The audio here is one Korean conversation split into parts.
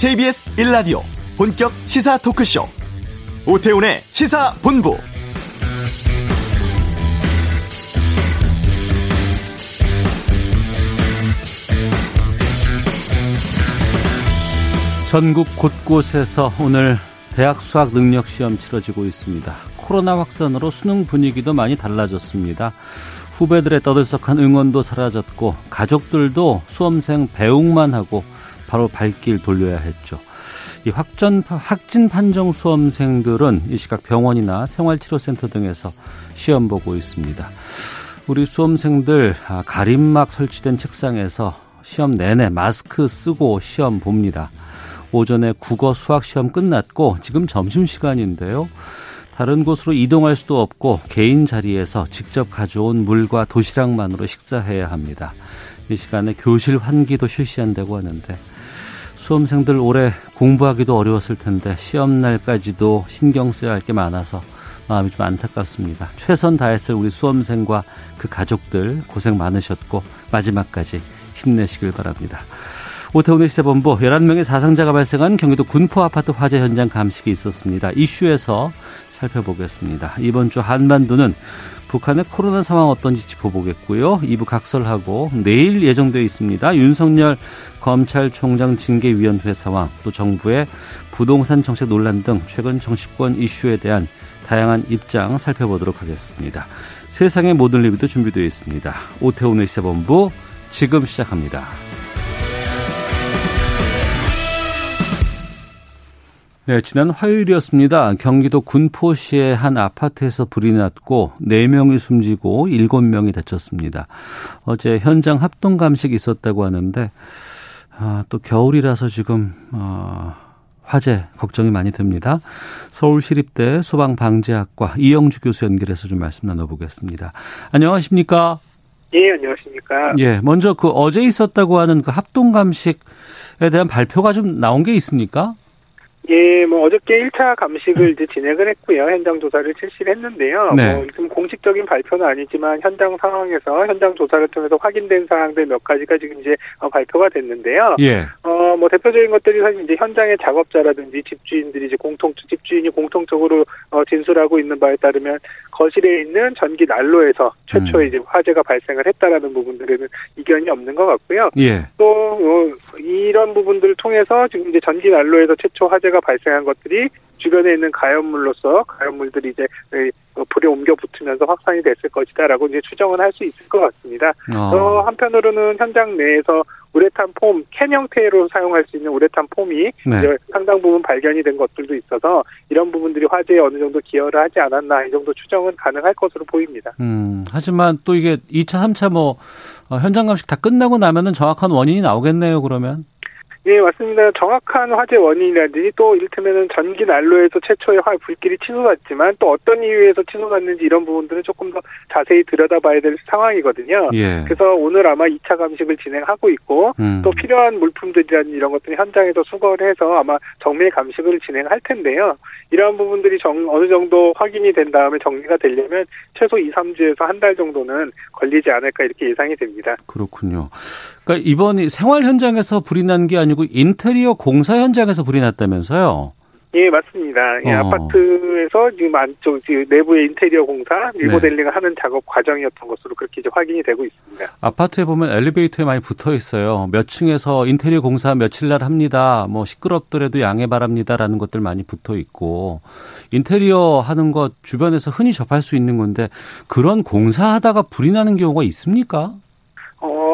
KBS 1라디오 본격 시사 토크쇼 오태훈의 시사본부 전국 곳곳에서 오늘 대학 수학 능력 시험 치러지고 있습니다. 코로나 확산으로 수능 분위기도 많이 달라졌습니다. 후배들의 떠들썩한 응원도 사라졌고 가족들도 수험생 배웅만 하고 바로 발길 돌려야 했죠. 이 확전 확진 판정 수험생들은 이 시각 병원이나 생활치료센터 등에서 시험 보고 있습니다. 우리 수험생들 아, 가림막 설치된 책상에서 시험 내내 마스크 쓰고 시험 봅니다. 오전에 국어 수학 시험 끝났고 지금 점심 시간인데요. 다른 곳으로 이동할 수도 없고 개인 자리에서 직접 가져온 물과 도시락만으로 식사해야 합니다. 이 시간에 교실 환기도 실시한다고 하는데 수험생들 올해 공부하기도 어려웠을 텐데 시험 날까지도 신경 써야 할 게 많아서 마음이 좀 안타깝습니다. 최선 다했을 우리 수험생과 그 가족들 고생 많으셨고 마지막까지 힘내시길 바랍니다. 오태훈의 시사본부 11명의 사상자가 발생한 경기도 군포 아파트 화재 현장 감식이 있었습니다. 이슈에서 살펴보겠습니다. 이번 주 한반도는 북한의 코로나 상황 어떤지 짚어보겠고요. 2부 각설하고 내일 예정되어 있습니다. 윤석열 검찰총장 징계위원회 상황, 또 정부의 부동산 정책 논란 등 최근 정치권 이슈에 대한 다양한 입장 살펴보도록 하겠습니다. 세상의 모든 리뷰도 준비되어 있습니다. 오태훈의 시사본부 지금 시작합니다. 네, 지난 화요일이었습니다. 경기도 군포시의 한 아파트에서 불이 났고 4명이 숨지고 7명이 다쳤습니다. 어제 현장 합동 감식이 있었다고 하는데 아, 또 겨울이라서 지금 어, 화재 걱정이 많이 듭니다. 서울시립대 소방방재학과 이영주 교수 연결해서 좀 말씀 나눠보겠습니다. 안녕하십니까? 예, 안녕하십니까? 예, 먼저 그 어제 있었다고 하는 그 합동 감식에 대한 발표가 좀 나온 게 있습니까? 예, 뭐 어저께 1차 감식을 이제 진행을 했고요. 현장 조사를 실시를 했는데요. 네. 뭐 지금 공식적인 발표는 아니지만 현장 상황에서 현장 조사를 통해서 확인된 사항들 몇 가지가 지금 이제 어, 발표가 됐는데요. 예. 어, 뭐 대표적인 것들이 사실 이제 현장의 작업자라든지 집주인들이 이제 공통 집주인이 공통적으로 어, 진술하고 있는 바에 따르면 거실에 있는 전기 난로에서 최초에 음. 이제 화재가 발생을 했다라는 부분들에는 이견이 없는 것 같고요. 예. 또 어, 이런 부분들을 통해서 지금 이제 전기 난로에서 최초 화재 가 발생한 것들이 주변에 있는 가연물로서 가연물들이 이제 어, 불에 옮겨 붙으면서 확산이 됐을 것이다라고 이제 추정은 할 수 있을 것 같습니다. 어. 또 한편으로는 현장 내에서 우레탄 폼, 캔 형태로 사용할 수 있는 우레탄 폼이 네. 상당 부분 발견이 된 것들도 있어서 이런 부분들이 화재에 어느 정도 기여를 하지 않았나 이 정도 추정은 가능할 것으로 보입니다. 음, 하지만 또 이게 2차, 3차 뭐, 어, 현장 감식 다 끝나고 나면은 정확한 원인이 나오겠네요, 그러면. 예, 맞습니다. 정확한 화재 원인이라든지 또 이를테면은 전기 난로에서 최초의 화 불길이 치솟았지만 또 어떤 이유에서 치솟았는지 이런 부분들은 조금 더 자세히 들여다봐야 될 상황이거든요. 예. 그래서 오늘 아마 2차 감식을 진행하고 있고 음. 또 필요한 물품들이라든지 이런 것들이 현장에서 수거를 해서 아마 정밀 감식을 진행할 텐데요. 이러한 부분들이 정, 어느 정도 확인이 된 다음에 정리가 되려면 최소 2, 3주에서 한 달 정도는 걸리지 않을까 이렇게 예상이 됩니다. 그렇군요. 그러니까 이번이 생활 현장에서 불이 난 게 아니고 인테리어 공사 현장에서 불이 났다면서요? 예, 맞습니다. 예, 어. 아파트에서 지금 안쪽 지금 내부의 인테리어 공사, 네. 리모델링을 하는 작업 과정이었던 것으로 그렇게 이제 확인이 되고 있습니다. 아파트에 보면 엘리베이터에 많이 붙어 있어요. 몇 층에서 인테리어 공사 며칠 날 합니다. 뭐 시끄럽더라도 양해 바랍니다라는 것들 많이 붙어 있고 인테리어 하는 것 주변에서 흔히 접할 수 있는 건데 그런 공사하다가 불이 나는 경우가 있습니까?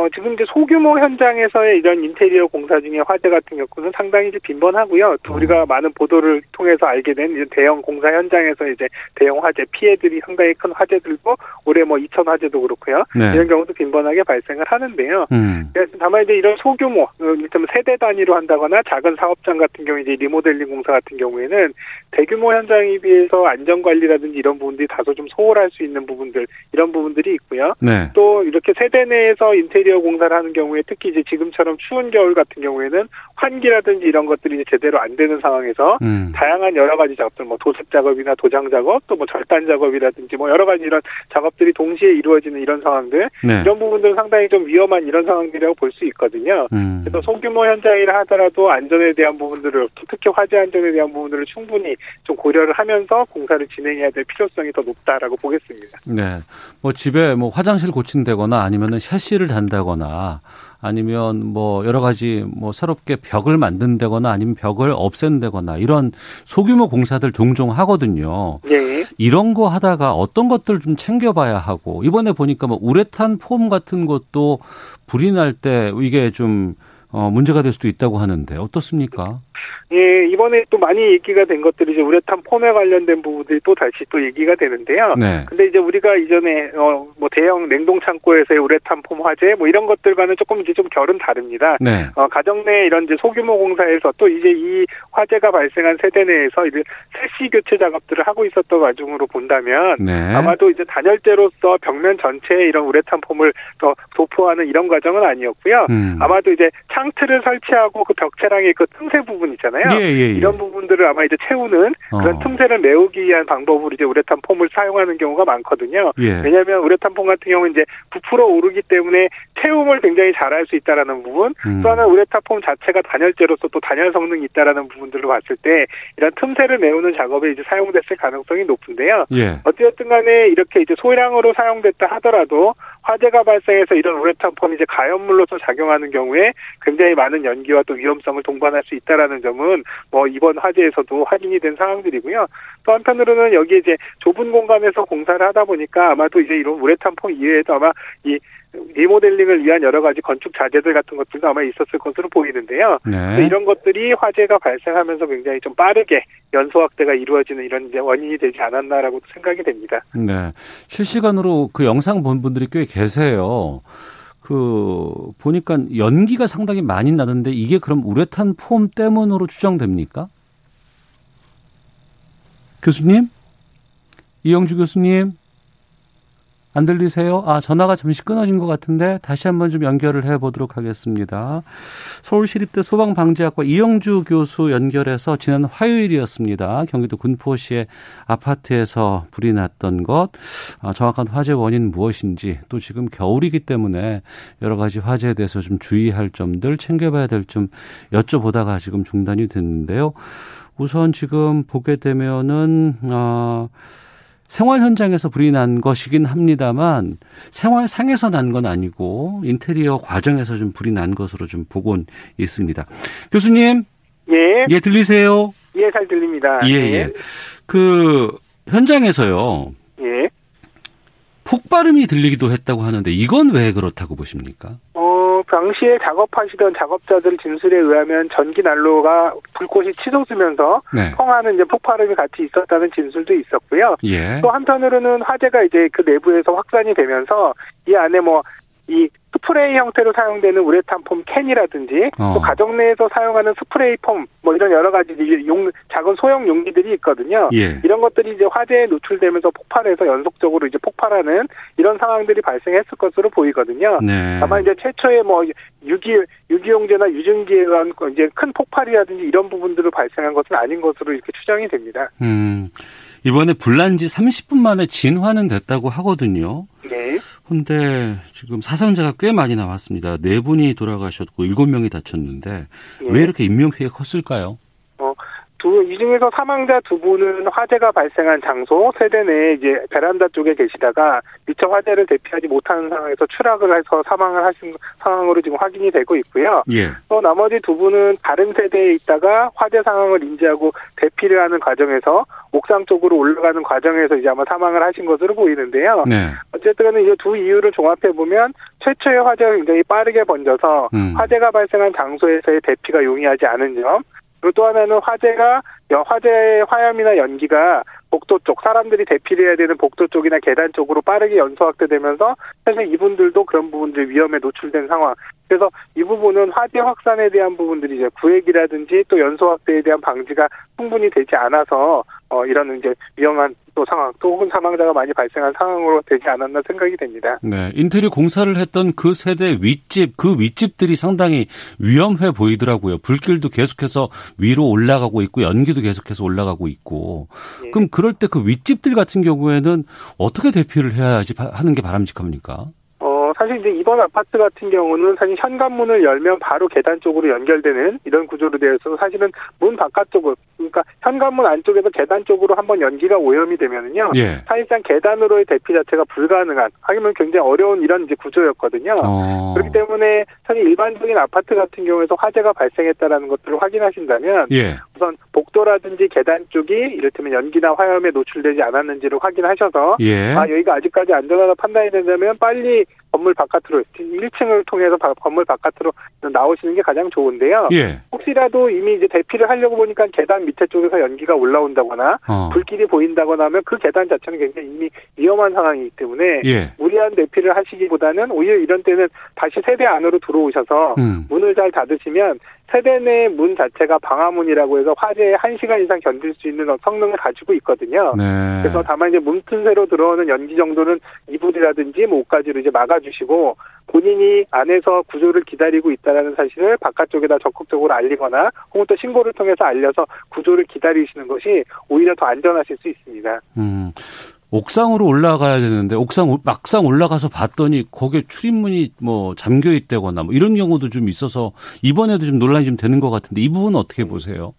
어, 지금 이제 소규모 현장에서의 이런 인테리어 공사 중에 화재 같은 경우는 상당히 이제 빈번하고요. 또 어. 우리가 많은 보도를 통해서 알게 된 이런 대형 공사 현장에서 이제 대형 화재 피해들이 상당히 큰 화재들도 올해 뭐 이천 화재도 그렇고요. 네. 이런 경우도 빈번하게 발생을 하는데요. 음. 다만 이제 이런 소규모, 어, 이를테면 세대 단위로 한다거나 작은 사업장 같은 경우 이제 리모델링 공사 같은 경우에는 대규모 현장에 비해서 안전 관리라든지 이런 부분들이 다소 좀 소홀할 수 있는 부분들 이런 부분들이 있고요. 네. 또 이렇게 세대 내에서 인테리어 공사를 하는 경우에 특히 이제 지금처럼 추운 겨울 같은 경우에는 환기라든지 이런 것들이 이제 제대로 안 되는 상황에서 음. 다양한 여러 가지 작업들 뭐 도색 작업이나 도장 작업 또 뭐 절단 작업이라든지 뭐 여러 가지 이런 작업들이 동시에 이루어지는 이런 상황들 네. 이런 부분들은 상당히 좀 위험한 이런 상황들이라고 볼 수 있거든요. 음. 그래서 소규모 현장이라 하더라도 안전에 대한 부분들을 특히 화재 안전에 대한 부분들을 충분히 좀 고려를 하면서 공사를 진행해야 될 필요성이 더 높다라고 보겠습니다. 네. 뭐 집에 뭐 화장실 고친다거나 아니면은 샤시를 단다 거나 아니면 뭐 여러 가지 뭐 새롭게 벽을 만든다거나 아니면 벽을 없앤다거나 이런 소규모 공사들 종종 하거든요. 네. 이런 거 하다가 어떤 것들 좀 챙겨봐야 하고 이번에 보니까 뭐 우레탄 폼 같은 것도 불이 날 때 이게 좀 어, 문제가 될 수도 있다고 하는데 어떻습니까? 예, 이번에 또 많이 얘기가 된 것들이 이제 우레탄 폼에 관련된 부분들이 또 다시 또 얘기가 되는데요. 네. 근데 이제 우리가 이전에 어 뭐 대형 냉동 창고에서의 우레탄 폼 화재 뭐 이런 것들과는 조금 이제 좀 결은 다릅니다. 네. 어 가정 내 이런 이제 소규모 공사에서 또 이제 이 화재가 발생한 세대 내에서 이제 세시 교체 작업들을 하고 있었던 와중으로 본다면 네. 아마도 이제 단열재로서 벽면 전체에 이런 우레탄 폼을 더 도포하는 이런 과정은 아니었고요. 음. 아마도 이제 창틀을 설치하고 그 벽체랑의 그 틈새 부분 있잖아요. 예, 예, 예. 이런 부분들을 아마 이제 채우는 그런 어. 틈새를 메우기 위한 방법으로 이제 우레탄 폼을 사용하는 경우가 많거든요. 예. 왜냐하면 우레탄 폼 같은 경우는 이제 부풀어 오르기 때문에 채움을 굉장히 잘할 수 있다라는 부분, 음. 또 하나 우레탄 폼 자체가 단열재로서 또 단열 성능이 있다라는 부분들로 봤을 때 이런 틈새를 메우는 작업에 이제 사용됐을 가능성이 높은데요. 예. 어찌됐든 간에 이렇게 이제 소량으로 사용됐다 하더라도 화재가 발생해서 이런 우레탄 폼이 이제 가연물로서 작용하는 경우에 굉장히 많은 연기와 또 위험성을 동반할 수 있다라는 점은 뭐 이번 화재에서도 확인이 된 상황들이고요. 또 한편으로는 여기 이제 좁은 공간에서 공사를 하다 보니까 아마도 이제 이런 우레탄 폼 이외에도 아마 이 리모델링을 위한 여러 가지 건축 자재들 같은 것들도 아마 있었을 것으로 보이는데요. 네. 이런 것들이 화재가 발생하면서 굉장히 좀 빠르게 연소 확대가 이루어지는 이런 원인이 되지 않았나라고 생각이 됩니다. 네. 실시간으로 그 영상 본 분들이 꽤 계세요. 그 보니까 연기가 상당히 많이 나던데 이게 그럼 우레탄 폼 때문으로 추정됩니까? 교수님? 이영주 교수님? 안 들리세요? 아, 전화가 잠시 끊어진 것 같은데 다시 한번 좀 연결을 해 보도록 하겠습니다. 서울시립대 소방방재학과 이영주 교수 연결해서 지난 화요일이었습니다. 경기도 군포시의 아파트에서 불이 났던 것, 아, 정확한 화재 원인 무엇인지, 또 지금 겨울이기 때문에 여러 가지 화재에 대해서 좀 주의할 점들 챙겨봐야 될점 여쭤보다가 지금 중단이 됐는데요. 우선 지금 보게 되면은, 어, 생활 현장에서 불이 난 것이긴 합니다만 생활상에서 난 건 아니고 인테리어 과정에서 좀 불이 난 것으로 좀 보곤 있습니다. 교수님. 예. 예, 들리세요? 예, 잘 들립니다. 예, 예. 예. 그 현장에서요. 예. 폭발음이 들리기도 했다고 하는데 이건 왜 그렇다고 보십니까? 당시에 작업하시던 작업자들 진술에 의하면 전기 난로가 불꽃이 치솟으면서 네. 통하는 이제 폭발음이 같이 있었다는 진술도 있었고요. 예. 또 한편으로는 화재가 이제 그 내부에서 확산이 되면서 이 안에 뭐 이 스프레이 형태로 사용되는 우레탄 폼 캔이라든지 어. 또 가정 내에서 사용하는 스프레이 폼 뭐 이런 여러 가지 용 작은 소형 용기들이 있거든요. 예. 이런 것들이 이제 화재에 노출되면서 폭발해서 연속적으로 이제 폭발하는 이런 상황들이 발생했을 것으로 보이거든요. 네. 다만 이제 최초의 뭐 유기 유기용제나 유증기에 의한 이제 큰 폭발이라든지 이런 부분들로 발생한 것은 아닌 것으로 이렇게 추정이 됩니다. 음. 이번에 불난 지 30분 만에 진화는 됐다고 하거든요. 네. 근데 지금 사상자가 꽤 많이 나왔습니다. 네 분이 돌아가셨고 일곱 명이 다쳤는데 네. 왜 이렇게 인명 피해가 컸을까요? 두, 이 중에서 사망자 두 분은 화재가 발생한 장소 세대 내에 이제 베란다 쪽에 계시다가 미처 화재를 대피하지 못하는 상황에서 추락을 해서 사망을 하신 상황으로 지금 확인이 되고 있고요. 예. 또 나머지 두 분은 다른 세대에 있다가 화재 상황을 인지하고 대피를 하는 과정에서 옥상 쪽으로 올라가는 과정에서 이제 아마 사망을 하신 것으로 보이는데요. 네. 어쨌든 이제 두 이유를 종합해 보면 최초의 화재가 굉장히 빠르게 번져서 음. 화재가 발생한 장소에서의 대피가 용이하지 않은 점, 그리고 또 하나는 화재가 화재 화염이나 연기가 복도 쪽 사람들이 대피를 해야 되는 복도 쪽이나 계단 쪽으로 빠르게 연소 확대되면서 사실 이분들도 그런 부분들 위험에 노출된 상황. 그래서 이 부분은 화재 확산에 대한 부분들이 이제 구획이라든지 또 연소 확대에 대한 방지가 충분히 되지 않아서 어, 이런 이제 위험한 또 상황, 또 혹은 사망자가 많이 발생한 상황으로 되지 않았나 생각이 됩니다. 네. 인테리어 공사를 했던 그 세대 윗집, 그 윗집들이 상당히 위험해 보이더라고요. 불길도 계속해서 위로 올라가고 있고, 연기도 계속해서 올라가고 있고. 예. 그럼 그럴 때 그 윗집들 같은 경우에는 어떻게 대피를 해야지 하는 게 바람직합니까? 사실 이제 이번 아파트 같은 경우는 사실 현관문을 열면 바로 계단 쪽으로 연결되는 이런 구조로 되어 있어서 사실은 문 바깥쪽으로 그러니까 현관문 안쪽에서 계단 쪽으로 한번 연기가 오염이 되면은요. 예. 사실상 계단으로의 대피 자체가 불가능한 하기면 굉장히 어려운 이런 이제 구조였거든요. 어. 그렇기 때문에 사실 일반적인 아파트 같은 경우에서 화재가 발생했다라는 것들을 확인하신다면 예. 우선 복도라든지 계단 쪽이 이를테면 연기나 화염에 노출되지 않았는지를 확인하셔서 예. 아 여기가 아직까지 안전하다 판단이 된다면 빨리 건물 바깥으로 1층을 통해서 건물 바깥으로 나오시는 게 가장 좋은데요. 예. 혹시라도 이미 이제 대피를 하려고 보니까 계단 밑에 쪽에서 연기가 올라온다거나 어. 불길이 보인다거나 하면 그 계단 자체는 굉장히 이미 위험한 상황이기 때문에 예. 무리한 대피를 하시기보다는 오히려 이런 때는 다시 세대 안으로 들어오셔서 음. 문을 잘 닫으시면 세대 내 문 자체가 방화문이라고 해서 화재에 1시간 이상 견딜 수 있는 성능을 가지고 있거든요. 네. 그래서 다만 이제 문틈새로 들어오는 연기 정도는 이불이라든지 뭐 옷가지로 이제 막아주시고 본인이 안에서 구조를 기다리고 있다라는 사실을 바깥쪽에다 적극적으로 알리거나 혹은 또 신고를 통해서 알려서 구조를 기다리시는 것이 오히려 더 안전하실 수 있습니다. 음. 옥상으로 올라가야 되는데 옥상 막상 올라가서 봤더니 거기에 출입문이 뭐 잠겨 있다거나 뭐 이런 경우도 좀 있어서 이번에도 좀 논란이 좀 되는 것 같은데 이 부분은 어떻게 보세요?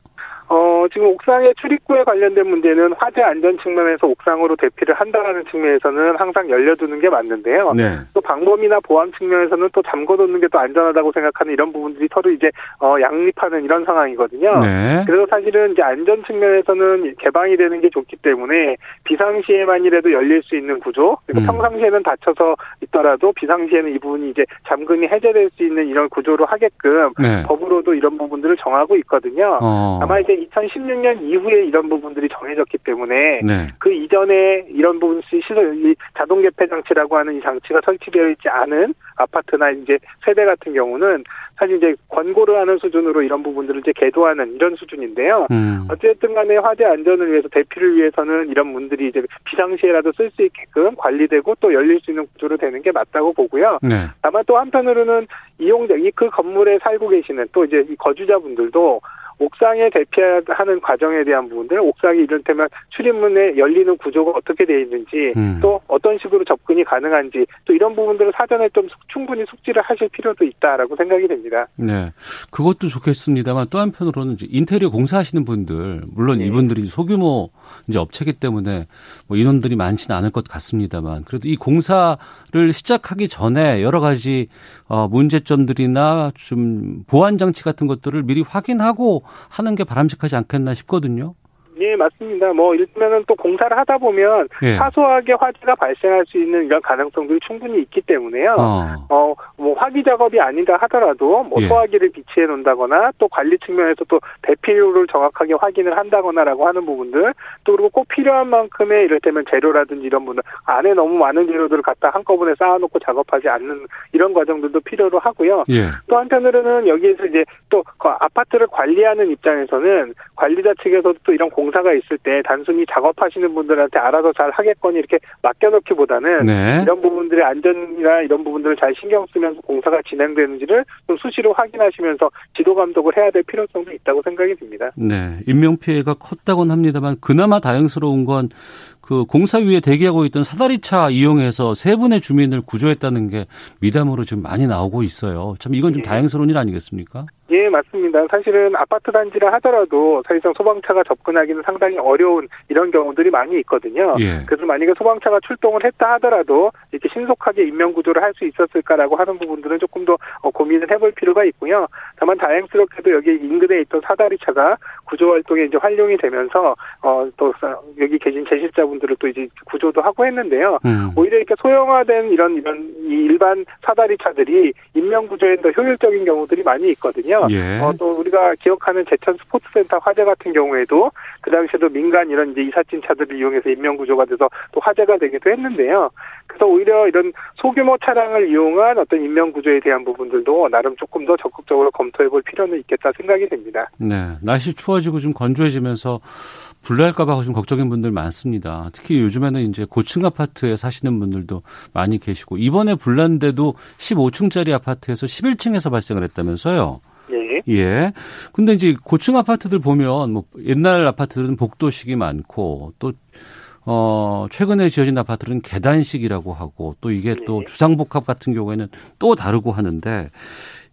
지금 옥상의 출입구에 관련된 문제는 화재 안전 측면에서 옥상으로 대피를 한다라는 측면에서는 항상 열려두는 게 맞는데요. 네. 또 방범이나 보안 측면에서는 또 잠궈두는 게 또 안전하다고 생각하는 이런 부분들이 서로 이제 어, 양립하는 이런 상황이거든요. 네. 그래서 사실은 이제 안전 측면에서는 개방이 되는 게 좋기 때문에 비상시에만이라도 열릴 수 있는 구조, 그리고 음. 평상시에는 닫혀서 있더라도 비상시에는 이 부분이 이제 잠금이 해제될 수 있는 이런 구조로 하게끔 네. 법으로도 이런 부분들을 정하고 있거든요. 어. 아마 이제 2010 2016년 이후에 이런 부분들이 정해졌기 때문에 네. 그 이전에 이런 부분 시설 이 자동 개폐 장치라고 하는 이 장치가 설치되어 있지 않은 아파트나 이제 세대 같은 경우는 사실 이제 권고를 하는 수준으로 이런 부분들을 이제 개도하는 이런 수준인데요. 음. 어쨌든 간에 화재 안전을 위해서 대피를 위해서는 이런 문들이 이제 비상시에라도 쓸 수 있게끔 관리되고 또 열릴 수 있는 구조로 되는 게 맞다고 보고요. 네. 다만 또 한편으로는 이용자 이 그 건물에 살고 계시는 또 이제 이 거주자분들도 옥상에 대피하는 과정에 대한 부분들, 옥상이 이를테면 출입문에 열리는 구조가 어떻게 되어 있는지, 음. 또 어떤 식으로 접근이 가능한지, 또 이런 부분들을 사전에 좀 충분히 숙지를 하실 필요도 있다라고 생각이 됩니다. 네, 그것도 좋겠습니다만 또 한편으로는 인테리어 공사하시는 분들, 물론 네. 이분들이 소규모 이제 업체기 때문에 뭐 인원들이 많지는 않을 것 같습니다만, 그래도 이 공사를 시작하기 전에 여러 가지 어, 문제점들이나 좀 보안 장치 같은 것들을 미리 확인하고 하는 게 바람직하지 않겠나 싶거든요. 예, 맞습니다. 뭐, 일단은 또 공사를 하다 보면 예. 사소하게 화재가 발생할 수 있는 이런 가능성들이 충분히 있기 때문에요. 어, 어 뭐, 화기 작업이 아니다 하더라도 뭐, 예. 소화기를 비치해 놓는다거나 또 관리 측면에서 또 대피율을 정확하게 확인을 한다거나라고 하는 부분들 또 그리고 꼭 필요한 만큼의 이를테면 재료라든지 이런 부분 안에 너무 많은 재료들을 갖다 한꺼번에 쌓아놓고 작업하지 않는 이런 과정들도 필요로 하고요. 예. 또 한편으로는 여기에서 이제 또 그 아파트를 관리하는 입장에서는 관리자 측에서도 또 이런 공 공사가 있을 때 단순히 작업하시는 분들한테 알아서 잘 하겠거니 이렇게 맡겨놓기보다는 네. 이런 부분들의 안전이나 이런 부분들을 잘 신경 쓰면서 공사가 진행되는지를 좀 수시로 확인하시면서 지도 감독을 해야 될 필요성도 있다고 생각이 듭니다. 네, 인명 피해가 컸다곤 합니다만 그나마 다행스러운 건 그 공사 위에 대기하고 있던 사다리차 이용해서 세 분의 주민을 구조했다는 게 미담으로 지금 많이 나오고 있어요. 참 이건 좀 네. 다행스러운 일 아니겠습니까? 예, 맞습니다. 사실은 아파트 단지라 하더라도 사실상 소방차가 접근하기는 상당히 어려운 이런 경우들이 많이 있거든요. 예. 그래서 만약에 소방차가 출동을 했다 하더라도 이렇게 신속하게 인명 구조를 할 수 있었을까라고 하는 부분들은 조금 더 어, 고민을 해볼 필요가 있고요. 다만 다행스럽게도 여기 인근에 있던 사다리차가 구조 활동에 이제 활용이 되면서 어, 또 여기 계신 제실자분들을 또 이제 구조도 하고 했는데요. 음. 오히려 이렇게 소형화된 이런 이런 일반 사다리차들이 인명 구조에 더 효율적인 경우들이 많이 있거든요. 있거든요. 예. 어, 또 우리가 기억하는 제천 스포츠센터 화재 같은 경우에도 그 당시에도 민간 이런 이제 이삿짐 차들을 이용해서 인명 구조가 돼서 또 화재가 되기도 했는데요. 그래서 오히려 이런 소규모 차량을 이용한 어떤 인명 구조에 대한 부분들도 나름 조금 더 적극적으로 검토해 볼 필요는 있겠다 생각이 됩니다. 네. 날씨 추워지고 좀 건조해지면서 불날까봐 좀 걱정인 분들 많습니다. 특히 요즘에는 이제 고층 아파트에 사시는 분들도 많이 계시고 이번에 불난데도 15층짜리 아파트에서 11층에서 발생을 했다면서요. 예. 예. 근데 이제 고층 아파트들 보면 뭐 옛날 아파트들은 복도식이 많고 또 어, 최근에 지어진 아파트는 계단식이라고 하고 또 이게 또 네. 주상복합 같은 경우에는 또 다르고 하는데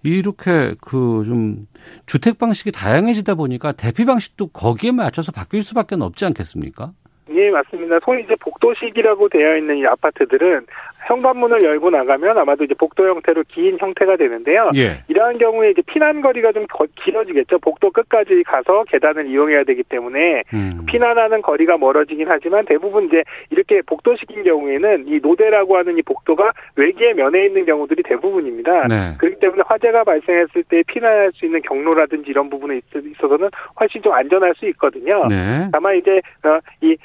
이렇게 그 좀 주택 방식이 다양해지다 보니까 대피 방식도 거기에 맞춰서 바뀔 수밖에 없지 않겠습니까? 예, 맞습니다. 소위 이제 복도식이라고 되어 있는 이 아파트들은 현관문을 열고 나가면 아마도 이제 복도 형태로 긴 형태가 되는데요. 예. 이러한 경우에 이제 피난 거리가 좀 거- 길어지겠죠. 복도 끝까지 가서 계단을 이용해야 되기 때문에 음. 피난하는 거리가 멀어지긴 하지만 대부분 이제 이렇게 복도식인 경우에는 이 노대라고 하는 이 복도가 외기에 면해 있는 경우들이 대부분입니다. 네. 그렇기 때문에 화재가 발생했을 때 피난할 수 있는 경로라든지 이런 부분에 있- 있어서는 훨씬 좀 안전할 수 있거든요. 네. 다만 이제 어, 이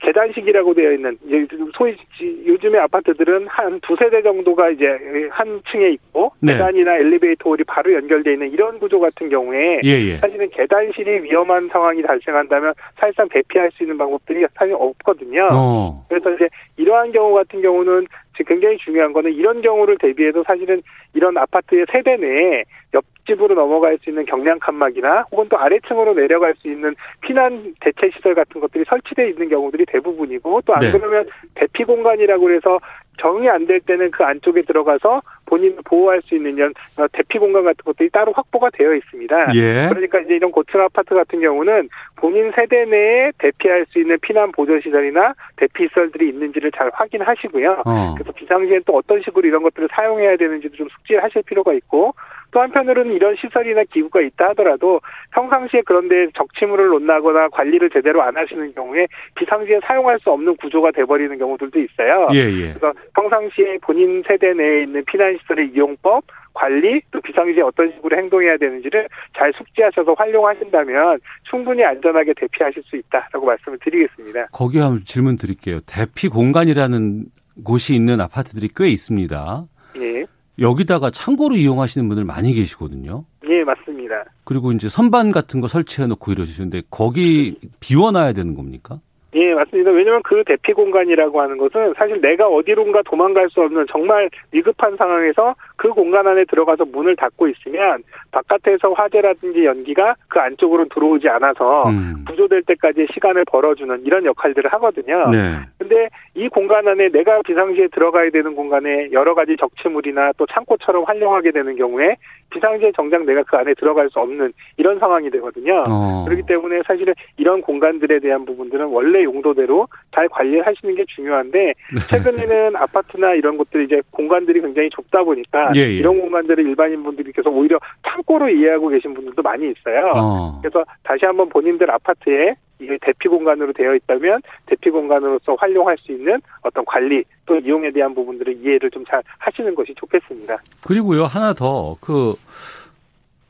계단식이라고 되어 있는 이제 소위 지- 요즘의 아파트들은 한 두 세 대 정도가 이제 한 층에 있고 네. 계단이나 엘리베이터 홀이 바로 연결되어 있는 이런 구조 같은 경우에 예, 예. 사실은 계단실이 위험한 상황이 발생한다면 사실상 대피할 수 있는 방법들이 사실 없거든요. 어. 그래서 이제 이러한 경우 같은 경우는 굉장히 중요한 거는 이런 경우를 대비해서 사실은 이런 아파트의 세대 내에 옆 집으로 넘어갈 수 있는 경량 칸막이나 혹은 또 아래층으로 내려갈 수 있는 피난 대체 시설 같은 것들이 설치되어 있는 경우들이 대부분이고 또안 네. 그러면 대피 공간이라고 해서 정이 안 될 때는 그 안쪽에 들어가서 본인을 보호할 수 있는 이런 어, 대피 공간 같은 것들이 따로 확보가 되어 있습니다. 예. 그러니까 이제 이런 고층 아파트 같은 경우는 본인 세대 내에 대피할 수 있는 피난 보조 시설이나 대피 시설들이 있는지를 잘 확인하시고요. 어. 그래서 비상시엔 또 어떤 식으로 이런 것들을 사용해야 되는지도 좀 숙지하실 필요가 있고 또 한편으로는 이런 시설이나 기구가 있다 하더라도 평상시에 그런데 적치물을 놓나거나 관리를 제대로 안 하시는 경우에 비상시에 사용할 수 없는 구조가 돼버리는 경우들도 있어요. 예, 예. 그래서 평상시에 본인 세대 내에 있는 피난시설의 이용법, 관리, 또 비상시에 어떤 식으로 행동해야 되는지를 잘 숙지하셔서 활용하신다면 충분히 안전하게 대피하실 수 있다라고 말씀을 드리겠습니다. 거기에 한번 질문 드릴게요. 대피 공간이라는 곳이 있는 아파트들이 꽤 있습니다. 예. 여기다가 창고로 이용하시는 분들 많이 계시거든요. 예, 맞습니다. 그리고 이제 선반 같은 거 설치해 놓고 이러시는데 거기 비워놔야 되는 겁니까? 예, 맞습니다. 왜냐하면 그 대피 공간이라고 하는 것은 사실 내가 어디론가 도망갈 수 없는 정말 위급한 상황에서 그 공간 안에 들어가서 문을 닫고 있으면 바깥에서 화재라든지 연기가 그 안쪽으로 들어오지 않아서 음. 구조될 때까지 시간을 벌어주는 이런 역할들을 하거든요. 네. 근데 이 공간 안에 내가 비상시에 들어가야 되는 공간에 여러 가지 적치물이나 또 창고처럼 활용하게 되는 경우에 비상시에 정작 내가 그 안에 들어갈 수 없는 이런 상황이 되거든요. 어. 그렇기 때문에 사실은 이런 공간들에 대한 부분들은 원래 용도대로 잘 관리하시는 게 중요한데 네. 최근에는 아파트나 이런 것들이 이제 공간들이 굉장히 좁다 보니까 예, 예. 이런 공간들을 일반인 분들이 계속 오히려 창고로 이해하고 계신 분들도 많이 있어요. 어. 그래서 다시 한번 본인들 아파트에 이게 대피 공간으로 되어 있다면 대피 공간으로서 활용할 수 있는 어떤 관리 또 이용에 대한 부분들을 이해를 좀 잘 하시는 것이 좋겠습니다. 그리고요 하나 더그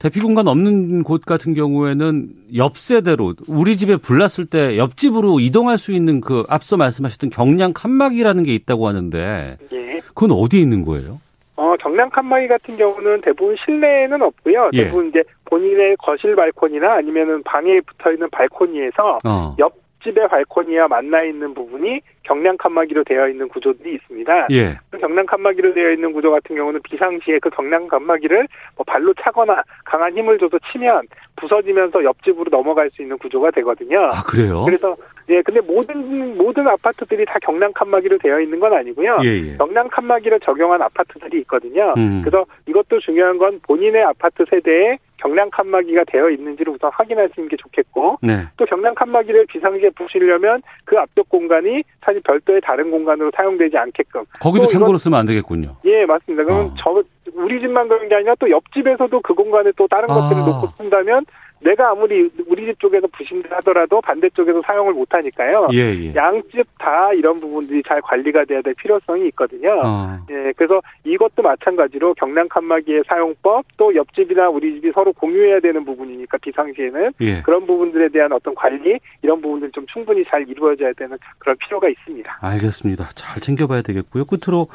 대피 공간 없는 곳 같은 경우에는 옆 세대로 우리 집에 불났을 때 옆집으로 이동할 수 있는 그 앞서 말씀하셨던 경량 칸막이라는 게 있다고 하는데 예. 그건 어디에 있는 거예요? 어, 경량 칸막이 같은 경우는 대부분 실내에는 없고요. 예. 대부분 이제 본인의 거실 발코니나 아니면은 방에 붙어 있는 발코니에서 어. 옆 집의 발코니와 만나 있는 부분이 경량 칸막이로 되어 있는 구조들이 있습니다. 예. 그 경량 칸막이로 되어 있는 구조 같은 경우는 비상시에 그 경량 칸막이를 뭐 발로 차거나 강한 힘을 줘서 치면 부서지면서 옆집으로 넘어갈 수 있는 구조가 되거든요. 아 그래요? 그래서 예 근데 모든 모든 아파트들이 다 경량 칸막이로 되어 있는 건 아니고요. 예, 예. 경량 칸막이를 적용한 아파트들이 있거든요. 음. 그래서 이것도 중요한 건 본인의 아파트 세대에 경량 칸막이가 되어 있는지를 우선 확인하시는 게 좋겠고 네. 또 경량 칸막이를 비상시에 부시려면 그 앞쪽 공간이 사실 별도의 다른 공간으로 사용되지 않게끔 거기도 또 참고로 쓰면 안 되겠군요. 예 맞습니다. 그러면 어. 저 우리 집만 그런 게 아니라 또 옆집에서도 그 공간에 또 다른 아. 것들을 놓고 쓴다면 내가 아무리 우리 집 쪽에서 부심을 하더라도 반대쪽에서 사용을 못 하니까요. 예, 예. 양집 다 이런 부분들이 잘 관리가 돼야 될 필요성이 있거든요. 어. 예, 그래서 이것도 마찬가지로 경량 칸막이의 사용법 또 옆집이나 우리 집이 서로 공유해야 되는 부분이니까 비상시에는 예. 그런 부분들에 대한 어떤 관리 이런 부분들 좀 충분히 잘 이루어져야 되는 그런 필요가 있습니다. 알겠습니다. 잘 챙겨봐야 되겠고요. 끝으로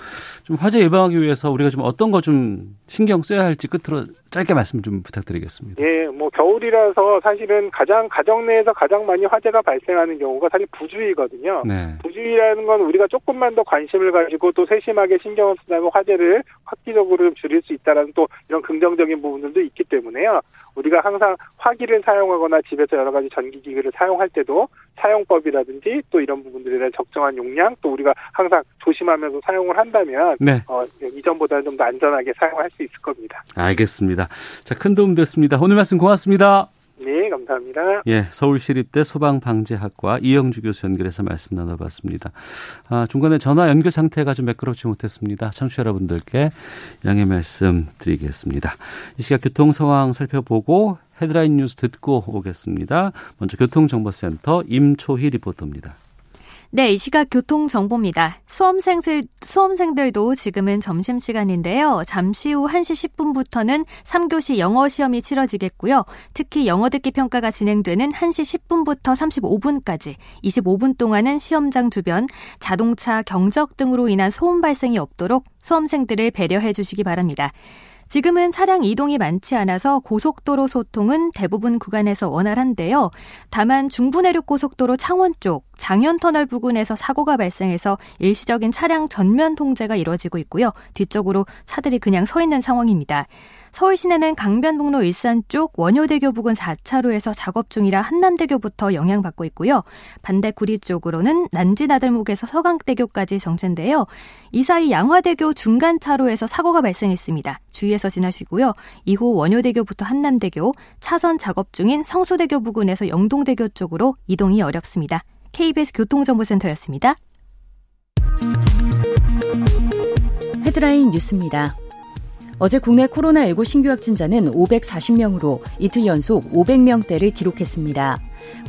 좀 화재 예방하기 위해서 우리가 좀 어떤 거 좀 신경 써야 할지 끝으로 짧게 말씀 좀 부탁드리겠습니다. 예, 뭐 겨울이 라서 사실은 가장 가정 내에서 가장 많이 화재가 발생하는 경우가 사실 부주의거든요. 네. 부주의라는 건 우리가 조금만 더 관심을 가지고 또 세심하게 신경을 쓰다면 화재를 획기적으로 좀 줄일 수 있다라는 또 이런 긍정적인 부분들도 있기 때문에요. 우리가 항상 화기를 사용하거나 집에서 여러 가지 전기기기를 사용할 때도 사용법이라든지 또 이런 부분들에 대한 적정한 용량 또 우리가 항상 조심하면서 사용을 한다면 네. 어, 이전보다는 좀 더 안전하게 사용할 수 있을 겁니다. 알겠습니다. 자, 큰 도움 됐습니다. 오늘 말씀 고맙습니다. 네, 감사합니다. 예, 서울시립대 소방방재학과 이영주 교수 연결해서 말씀 나눠봤습니다. 아, 중간에 전화 연결 상태가 좀 매끄럽지 못했습니다. 청취자 여러분들께 양해 말씀 드리겠습니다. 이 시각 교통 상황 살펴보고 헤드라인 뉴스 듣고 오겠습니다. 먼저 교통정보센터 임초희 리포터입니다. 네, 이 시각 교통 정보입니다. 수험생들, 수험생들도 지금은 점심시간인데요. 잠시 후 1시 10분부터는 3교시 영어 시험이 치러지겠고요. 특히 영어 듣기 평가가 진행되는 1시 10분부터 35분까지 25분 동안은 시험장 주변 자동차, 경적 등으로 인한 소음 발생이 없도록 수험생들을 배려해 주시기 바랍니다. 지금은 차량 이동이 많지 않아서 고속도로 소통은 대부분 구간에서 원활한데요. 다만 중부내륙 고속도로 창원 쪽 장현터널 부근에서 사고가 발생해서 일시적인 차량 전면 통제가 이루어지고 있고요. 뒤쪽으로 차들이 그냥 서 있는 상황입니다. 서울 시내는 강변북로 일산 쪽 원효대교 부근 4차로에서 작업 중이라 한남대교부터 영향받고 있고요. 반대 구리 쪽으로는 난지나들목에서 서강대교까지 정체인데요. 이 사이 양화대교 중간 차로에서 사고가 발생했습니다. 주의해서 지나시고요. 이후 원효대교부터 한남대교, 차선 작업 중인 성수대교 부근에서 영동대교 쪽으로 이동이 어렵습니다. KBS 교통정보센터였습니다. 헤드라인 뉴스입니다. 어제 국내 코로나19 신규 확진자는 540명으로 이틀 연속 500명대를 기록했습니다.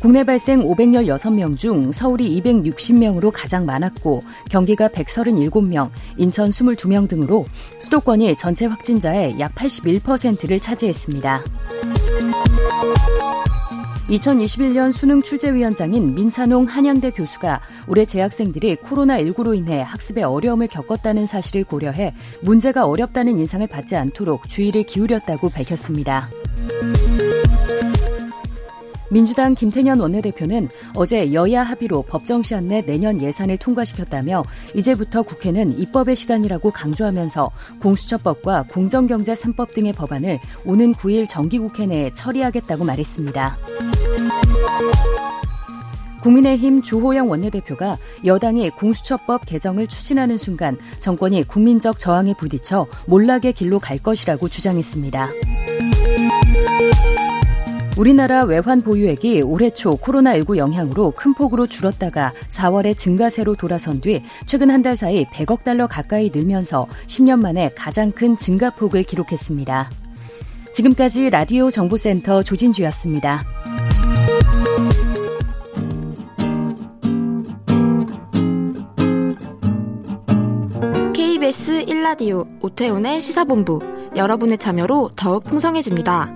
국내 발생 516명 중 서울이 260명으로 가장 많았고 경기가 137명, 인천 22명 등으로 수도권이 전체 확진자의 약 81%를 차지했습니다. 2021년 수능 출제위원장인 민찬홍 한양대 교수가 올해 재학생들이 코로나19로 인해 학습에 어려움을 겪었다는 사실을 고려해 문제가 어렵다는 인상을 받지 않도록 주의를 기울였다고 밝혔습니다. 민주당 김태년 원내대표는 어제 여야 합의로 법정 시한 내 내년 예산을 통과시켰다며 이제부터 국회는 입법의 시간이라고 강조하면서 공수처법과 공정경제 3법 등의 법안을 오는 9일 정기국회 내에 처리하겠다고 말했습니다. 국민의힘 주호영 원내대표가 여당이 공수처법 개정을 추진하는 순간 정권이 국민적 저항에 부딪혀 몰락의 길로 갈 것이라고 주장했습니다. 우리나라 외환 보유액이 올해 초 코로나19 영향으로 큰 폭으로 줄었다가 4월에 증가세로 돌아선 뒤 최근 한 달 사이 100억 달러 가까이 늘면서 10년 만에 가장 큰 증가폭을 기록했습니다. 지금까지 라디오 정보센터 조진주였습니다. KBS 1라디오 오태훈의 시사본부 여러분의 참여로 더욱 풍성해집니다.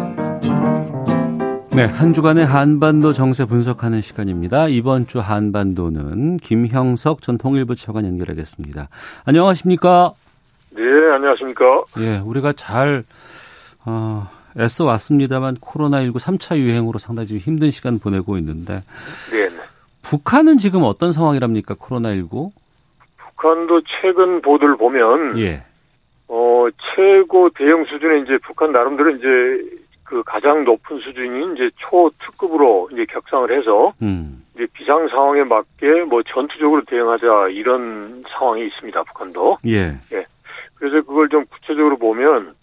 네, 한 주간의 한반도 정세 분석하는 시간입니다. 이번 주 한반도는 김형석 전 통일부 차관 연결하겠습니다. 안녕하십니까? 네, 안녕하십니까? 예, 우리가 잘 어, 애써 왔습니다만 코로나19 3차 유행으로 상당히 좀 힘든 시간 보내고 있는데 네. 북한은 지금 어떤 상황이랍니까? 코로나19? 북한도 최근 보도를 보면 예. 어, 최고 대응 수준의 이제 북한 나름대로 이제 그 가장 높은 수준인 이제 초특급으로 이제 격상을 해서 음. 이제 비상 상황에 맞게 뭐 전투적으로 대응하자 이런 상황이 있습니다. 북한도. 예. 그래서 그걸 좀 구체적으로 보면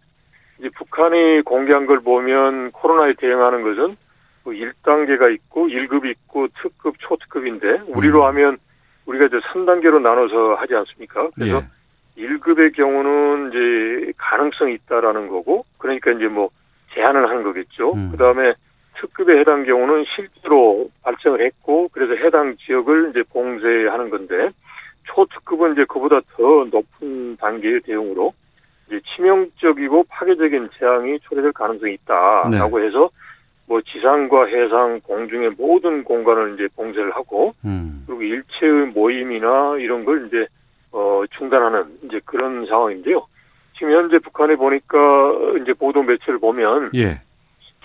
이제 북한이 공개한 걸 보면 코로나에 대응하는 것은 뭐 1단계가 있고 1급이 있고 특급, 초특급인데 우리로 음. 하면 우리가 이제 3단계로 나눠서 하지 않습니까? 그래서 예. 1급의 경우는 이제 가능성이 있다라는 거고 그러니까 이제 뭐 제한을 하는 거겠죠. 음. 그다음에 특급에 해당 경우는 실제로 발생을 했고 그래서 해당 지역을 이제 봉쇄하는 건데 초특급은 이제 그보다 더 높은 단계의 대응으로 이제 치명적이고 파괴적인 재앙이 초래될 가능성이 있다라고 해서 뭐 지상과 해상, 공중의 모든 공간을 이제 봉쇄를 하고 음. 그리고 일체의 모임이나 이런 걸 이제 어 중단하는 이제 그런 상황인데요. 지금 현재 북한에 보니까 이제 보도 매체를 보면 예.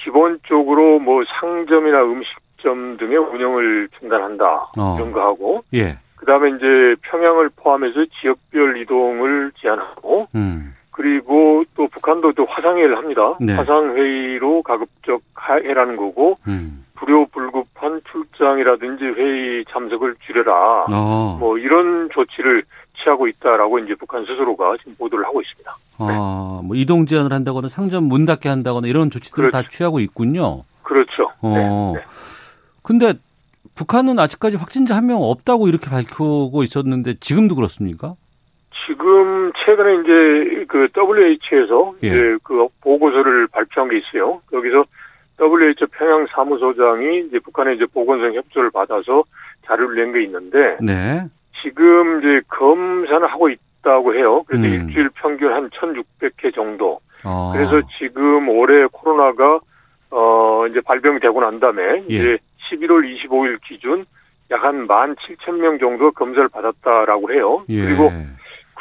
기본적으로 뭐 상점이나 음식점 등의 운영을 중단한다 어. 이런 거 하고 예. 그다음에 이제 평양을 포함해서 지역별 이동을 제한하고 음. 그리고 또 북한도 또 화상회의를 합니다. 네. 화상회의로 가급적 해라는 거고 음. 불효불급한 출장이라든지 회의 참석을 줄여라. 어. 뭐 이런 조치를 취하고 있다라고 이제 북한 스스로가 지금 보도를 하고 있습니다. 아, 뭐 이동 제한을 한다거나 상점 문 닫게 한다거나 이런 조치들을 다 그렇죠. 취하고 있군요. 그렇죠. 어. 네, 네. 근데 북한은 아직까지 확진자 한 명 없다고 이렇게 밝히고 있었는데 지금도 그렇습니까? 지금 최근에 이제 그 WH에서 예. 이제 그 보고서를 발표한 게 있어요. 여기서 WHO 평양 사무소장이 이제 북한의 이제 보건성 협조를 받아서 자료를 낸 게 있는데 네. 지금 이제 검사는 하고 있 다고 해요. 그래서 음. 일주일 평균 한 1,600회 정도. 어. 그래서 지금 올해 코로나가 어 이제 발병이 되고 난 다음에 예. 이제 11월 25일 기준 약 한 17,000명 정도 검사를 받았다라고 해요. 예. 그리고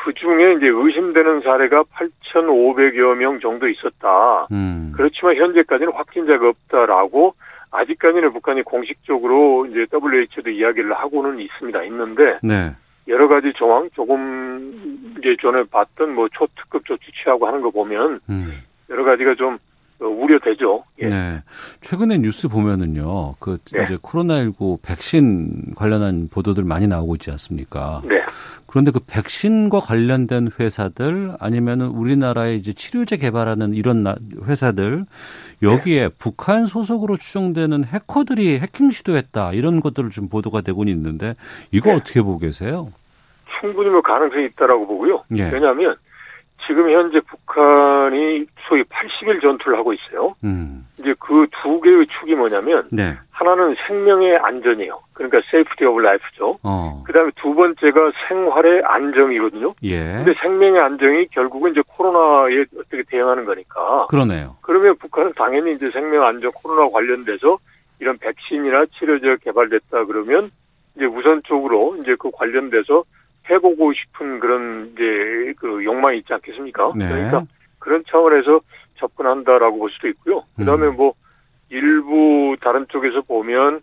그 중에 이제 의심되는 사례가 8,500여 명 정도 있었다. 음. 그렇지만 현재까지는 확진자가 없다라고 아직까지는 북한이 공식적으로 이제 WHO도 이야기를 하고는 있습니다. 있는데 네. 여러 가지 정황 조금 이제 전에 봤던 뭐 초특급 조치 취하고 하는 거 보면 음. 여러 가지가 좀 어, 우려되죠. 예. 네. 최근에 뉴스 보면은요, 그 네. 이제 코로나19 백신 관련한 보도들 많이 나오고 있지 않습니까? 네. 그런데 그 백신과 관련된 회사들 아니면은 우리나라의 이제 치료제 개발하는 이런 나- 회사들 여기에 북한 소속으로 추정되는 해커들이 해킹 시도했다 이런 것들을 좀 보도가 되고 있는데 이거 네. 어떻게 보고 계세요? 충분히 뭐 가능성이 있다라고 보고요. 예. 왜냐하면 지금 현재 북한이 소위 80일 전투를 하고 있어요. 음. 이제 그 두 개의 축이 뭐냐면 네. 하나는 생명의 안전이에요. 그러니까 safety of life죠. 어. 그다음에 두 번째가 생활의 안정이거든요. 예. 근데 생명의 안정이 결국은 이제 코로나에 어떻게 대응하는 거니까. 그러네요. 그러면 북한은 당연히 이제 생명 안전 코로나 관련돼서 이런 백신이나 치료제가 개발됐다 그러면 이제 우선적으로 이제 그 관련돼서 해보고 싶은 그런 이제 그 욕망이 있지 않겠습니까? 네. 그러니까 그런 차원에서 접근한다라고 볼 수도 있고요. 그다음에 음. 뭐 일부 다른 쪽에서 보면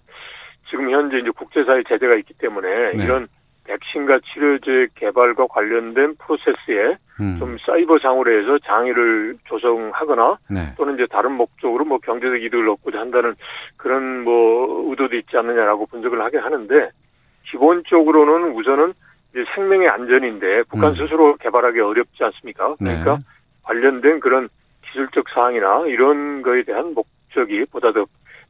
지금 현재 이제 국제사회 제재가 있기 때문에 네. 이런 백신과 치료제 개발과 관련된 프로세스에 음. 좀 사이버상으로 해서 장애를 조성하거나 네. 또는 이제 다른 목적으로 뭐 경제적 이득을 얻고자 한다는 그런 뭐 의도도 있지 않느냐라고 분석을 하긴 하는데 기본적으로는 우선은 생명의 안전인데 북한 음. 스스로 개발하기 어렵지 않습니까? 그러니까 네. 관련된 그런 기술적 사항이나 이런 거에 대한 목적이 보다 더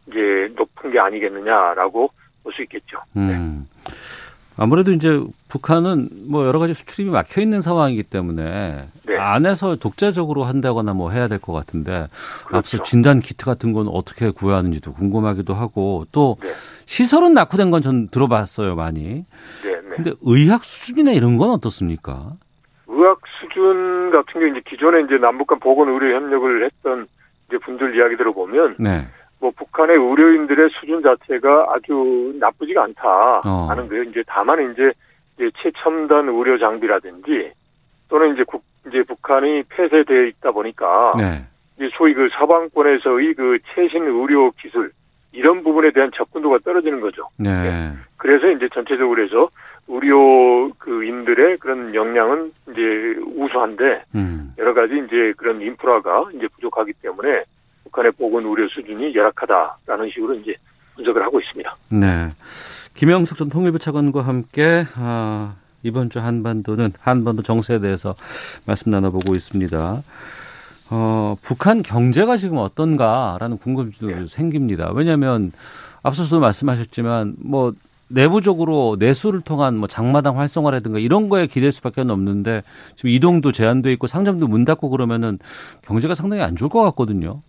이제 높은 게 아니겠느냐라고 볼 수 있겠죠. 음. 아무래도 이제 북한은 뭐 여러 가지 수출입이 막혀 있는 상황이기 때문에 네. 안에서 독자적으로 한다거나 뭐 해야 될 것 같은데 앞서 그렇죠. 진단 키트 같은 건 어떻게 구하는지도 궁금하기도 하고 또 네. 시설은 낙후된 건 전 들어봤어요 많이. 네, 네. 근데 의학 수준이나 이런 건 어떻습니까? 의학 수준 같은 게 이제 기존에 이제 남북 간 보건 의료 협력을 했던 이제 분들 이야기 들어보면 네. 뭐 북한의 의료인들의 수준 자체가 아주 나쁘지가 않다 어. 하는 거예요. 이제 다만 이제, 이제 최첨단 의료 장비라든지 또는 이제 국 이제 북한이 폐쇄되어 있다 보니까 네. 이제 소위 그 서방권에서의 그 최신 의료 기술 이런 부분에 대한 접근도가 떨어지는 거죠. 네. 그래서 이제 전체적으로 해서 의료 그인들의 그런 역량은 이제 우수한데 음. 여러 가지 이제 그런 인프라가 이제 부족하기 때문에 북한의 보건 의료 수준이 열악하다라는 식으로 이제 분석을 하고 있습니다. 네. 김영석 전 통일부 차관과 함께 아, 이번 주 한반도는 한반도 정세에 대해서 말씀 나눠보고 있습니다. 어, 북한 경제가 지금 어떤가라는 궁금증도 네. 생깁니다. 왜냐하면 앞서서도 말씀하셨지만 뭐 내부적으로 내수를 통한 뭐 장마당 활성화라든가 이런 거에 기댈 수밖에 없는데 지금 이동도 제한돼 있고 상점도 문 닫고 그러면은 경제가 상당히 안 좋을 것 같거든요.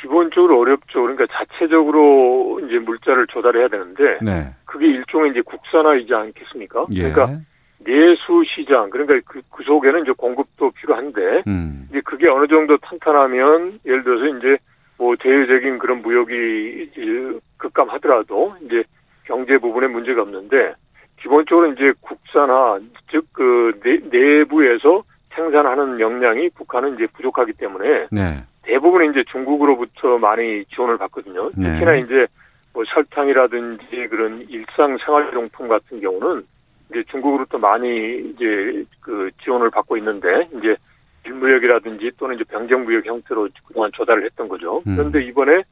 기본적으로 어렵죠. 그러니까 자체적으로 이제 물자를 조달해야 되는데 네. 그게 일종의 이제 국산화이지 않겠습니까? 예. 그러니까 내수 시장 그러니까 그, 그 속에는 이제 공급도 필요한데 음. 이제 그게 어느 정도 탄탄하면 예를 들어서 이제 뭐 대외적인 그런 무역이 급감하더라도 이제 경제 부분에 문제가 없는데 기본적으로 이제 국산화 즉 그 내부에서 생산하는 역량이 북한은 이제 부족하기 때문에 네. 대부분 이제 중국으로부터 많이 지원을 받거든요. 네. 특히나 이제 뭐 설탕이라든지 그런 일상 생활용품 같은 경우는 이제 중국으로부터 많이 이제 그 지원을 받고 있는데 이제 일무역이라든지 또는 이제 병정무역 형태로 그동안 조달을 했던 거죠. 음. 그런데 이번에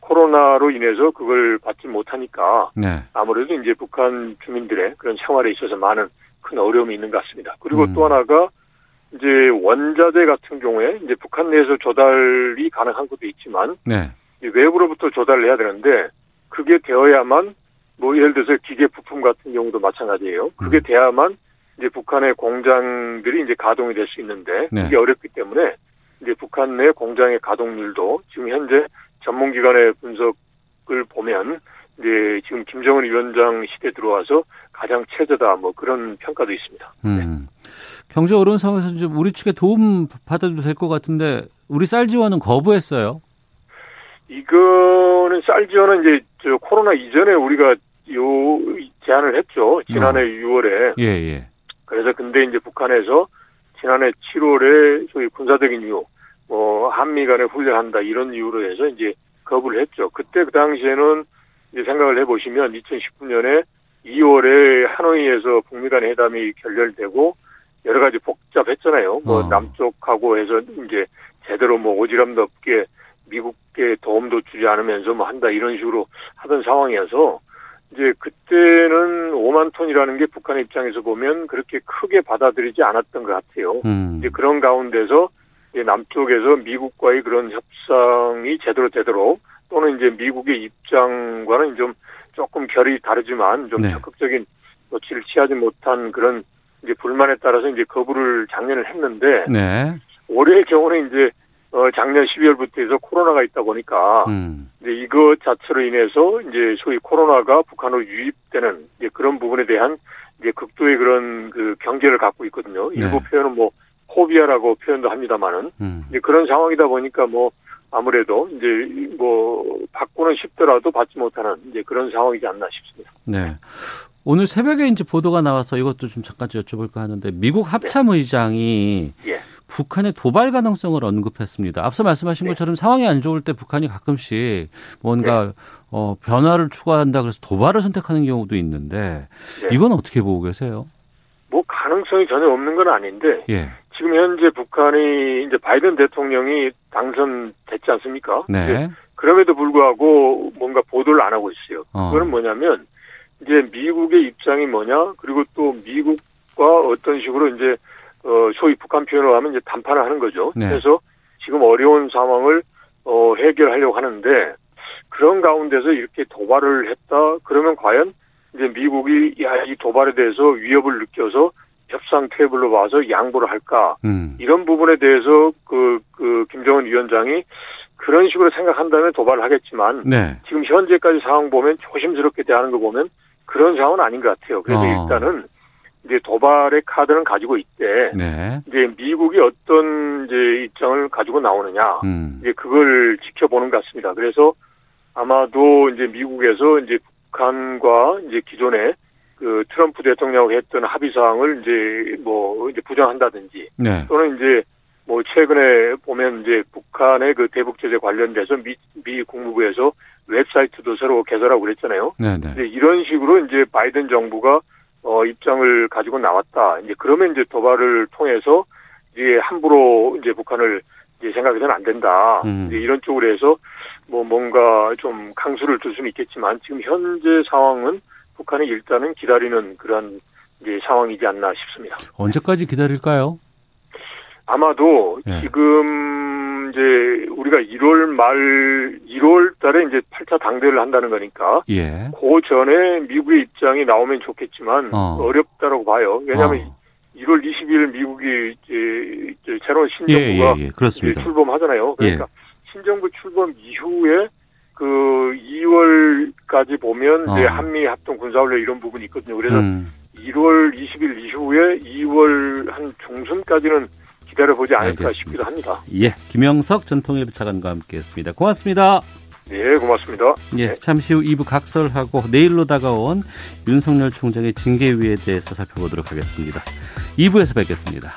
코로나로 인해서 그걸 받지 못하니까 네. 아무래도 이제 북한 주민들의 그런 생활에 있어서 많은 큰 어려움이 있는 것 같습니다. 그리고 음. 또 하나가 이제 원자재 같은 경우에 이제 북한 내에서 조달이 가능한 것도 있지만 네. 외부로부터 조달을 해야 되는데 그게 되어야만 뭐 예를 들어서 기계 부품 같은 경우도 마찬가지예요. 그게 음. 돼야만 이제 북한의 공장들이 이제 가동이 될 수 있는데 네. 그게 어렵기 때문에 이제 북한 내 공장의 가동률도 지금 현재 전문기관의 분석을 보면 이제 지금 김정은 위원장 시대 들어와서 가장 최저다 뭐 그런 평가도 있습니다. 음. 네. 경제 어려운 상황에서 이제 우리 측에 도움 받아도 될 것 같은데 우리 쌀 지원은 거부했어요. 이거는 쌀 지원은 이제 저 코로나 이전에 우리가 요 제안을 했죠. 지난해 어. 6월에. 예, 예. 그래서 근데 이제 북한에서 지난해 7월에 소위 군사적인 이유, 뭐 한미 간에 훈련한다 이런 이유로 해서 이제 거부를 했죠. 그때 그 당시에는 이제 생각을 해보시면 2019년에 2월에 하노이에서 북미 간 회담이 결렬되고 여러 가지 복잡했잖아요. 뭐 어. 남쪽하고 해서 이제 제대로 뭐 오지랖도 없게 미국에 도움도 주지 않으면서 뭐 한다 이런 식으로 하던 상황이어서 이제 그때는 5만 톤이라는 게 북한 입장에서 보면 그렇게 크게 받아들이지 않았던 것 같아요. 음. 이제 그런 가운데서 이제 남쪽에서 미국과의 그런 협상이 제대로 되도록 또는 이제 미국의 입장과는 좀 조금 결이 다르지만 좀 네. 적극적인 조치를 취하지 못한 그런 이제 불만에 따라서 이제 거부를 작년에 했는데 네. 올해의 경우는 이제 어, 작년 12월부터 해서 코로나가 있다 보니까, 음. 이제 이것 자체로 인해서 이제 소위 코로나가 북한으로 유입되는 이제 그런 부분에 대한 이제 극도의 그런 그 경계를 갖고 있거든요. 네. 일부 표현은 뭐 호비아라고 표현도 합니다만은 음. 이제 그런 상황이다 보니까 뭐 아무래도 이제 뭐 받고는 싶더라도 받지 못하는 이제 그런 상황이지 않나 싶습니다. 네. 오늘 새벽에 이제 보도가 나와서 이것도 좀 잠깐 여쭤볼까 하는데 미국 합참의장이 네. 예. 북한의 도발 가능성을 언급했습니다. 앞서 말씀하신 네. 것처럼 상황이 안 좋을 때 북한이 가끔씩 뭔가 네. 어, 변화를 추구한다 그래서 도발을 선택하는 경우도 있는데 네. 이건 어떻게 보고 계세요? 뭐 가능성이 전혀 없는 건 아닌데 예. 지금 현재 북한이 이제 바이든 대통령이 당선됐지 않습니까? 네. 그럼에도 불구하고 뭔가 보도를 안 하고 있어요. 어. 그거는 뭐냐면 이제 미국의 입장이 뭐냐 그리고 또 미국과 어떤 식으로 이제 어, 소위 북한 표현으로 하면 이제 담판을 하는 거죠. 네. 그래서 지금 어려운 상황을 어, 해결하려고 하는데 그런 가운데서 이렇게 도발을 했다. 그러면 과연 이제 미국이 야, 이 도발에 대해서 위협을 느껴서 협상 테이블로 와서 양보를 할까? 음. 이런 부분에 대해서 그, 그, 김정은 위원장이 그런 식으로 생각한다면 도발을 하겠지만 네. 지금 현재까지 상황 보면 조심스럽게 대하는 거 보면 그런 상황은 아닌 것 같아요. 그래서 어. 일단은 이제 도발의 카드는 가지고 있대. 네. 이제 미국이 어떤 이제 입장을 가지고 나오느냐. 음. 이제 그걸 지켜보는 것 같습니다. 그래서 아마도 이제 미국에서 이제 북한과 이제 기존에 그 트럼프 대통령하고 했던 합의 사항을 이제 뭐 이제 부정한다든지 네. 또는 이제 뭐 최근에 보면 이제 북한의 그 대북 제재 관련돼서 미, 미 국무부에서 웹사이트도 새로 개설하고 그랬잖아요. 네, 네. 이제 이런 식으로 이제 바이든 정부가 어, 입장을 가지고 나왔다. 이제 그러면 이제 도발을 통해서 이제 함부로 이제 북한을 이제 생각해서는 안 된다. 음. 이제 이런 쪽으로 해서 뭐 뭔가 좀 강수를 둘 수는 있겠지만 지금 현재 상황은 북한이 일단은 기다리는 그런 상황이지 않나 싶습니다. 언제까지 기다릴까요? 아마도 네. 지금 이제 우리가 1월 말 1월 달에 이제 8차 당대를 한다는 거니까 예. 그 전에 미국의 입장이 나오면 좋겠지만 어. 어. 렵다라고 봐요. 왜냐하면 어. 1월 20일 미국이 이제, 새로운 예, 신정부가 예, 예. 그렇습니다. 출범하잖아요. 그러니까 신정부 출범 이후에 그 2월까지 보면 이제 어. 한미 합동 군사훈련 이런 부분이 있거든요. 그래서 음, 1월 20일 이후에 2월 한 중순까지는 기다려보지 않을까 알겠습니다. 싶기도 합니다. 예. 김영석 전통일보 차관과 함께했습니다. 고맙습니다. 네, 고맙습니다. 예, 잠시 후 2부 각설하고 내일로 다가온 윤석열 총장의 징계위에 대해서 살펴보도록 하겠습니다. 2부에서 뵙겠습니다.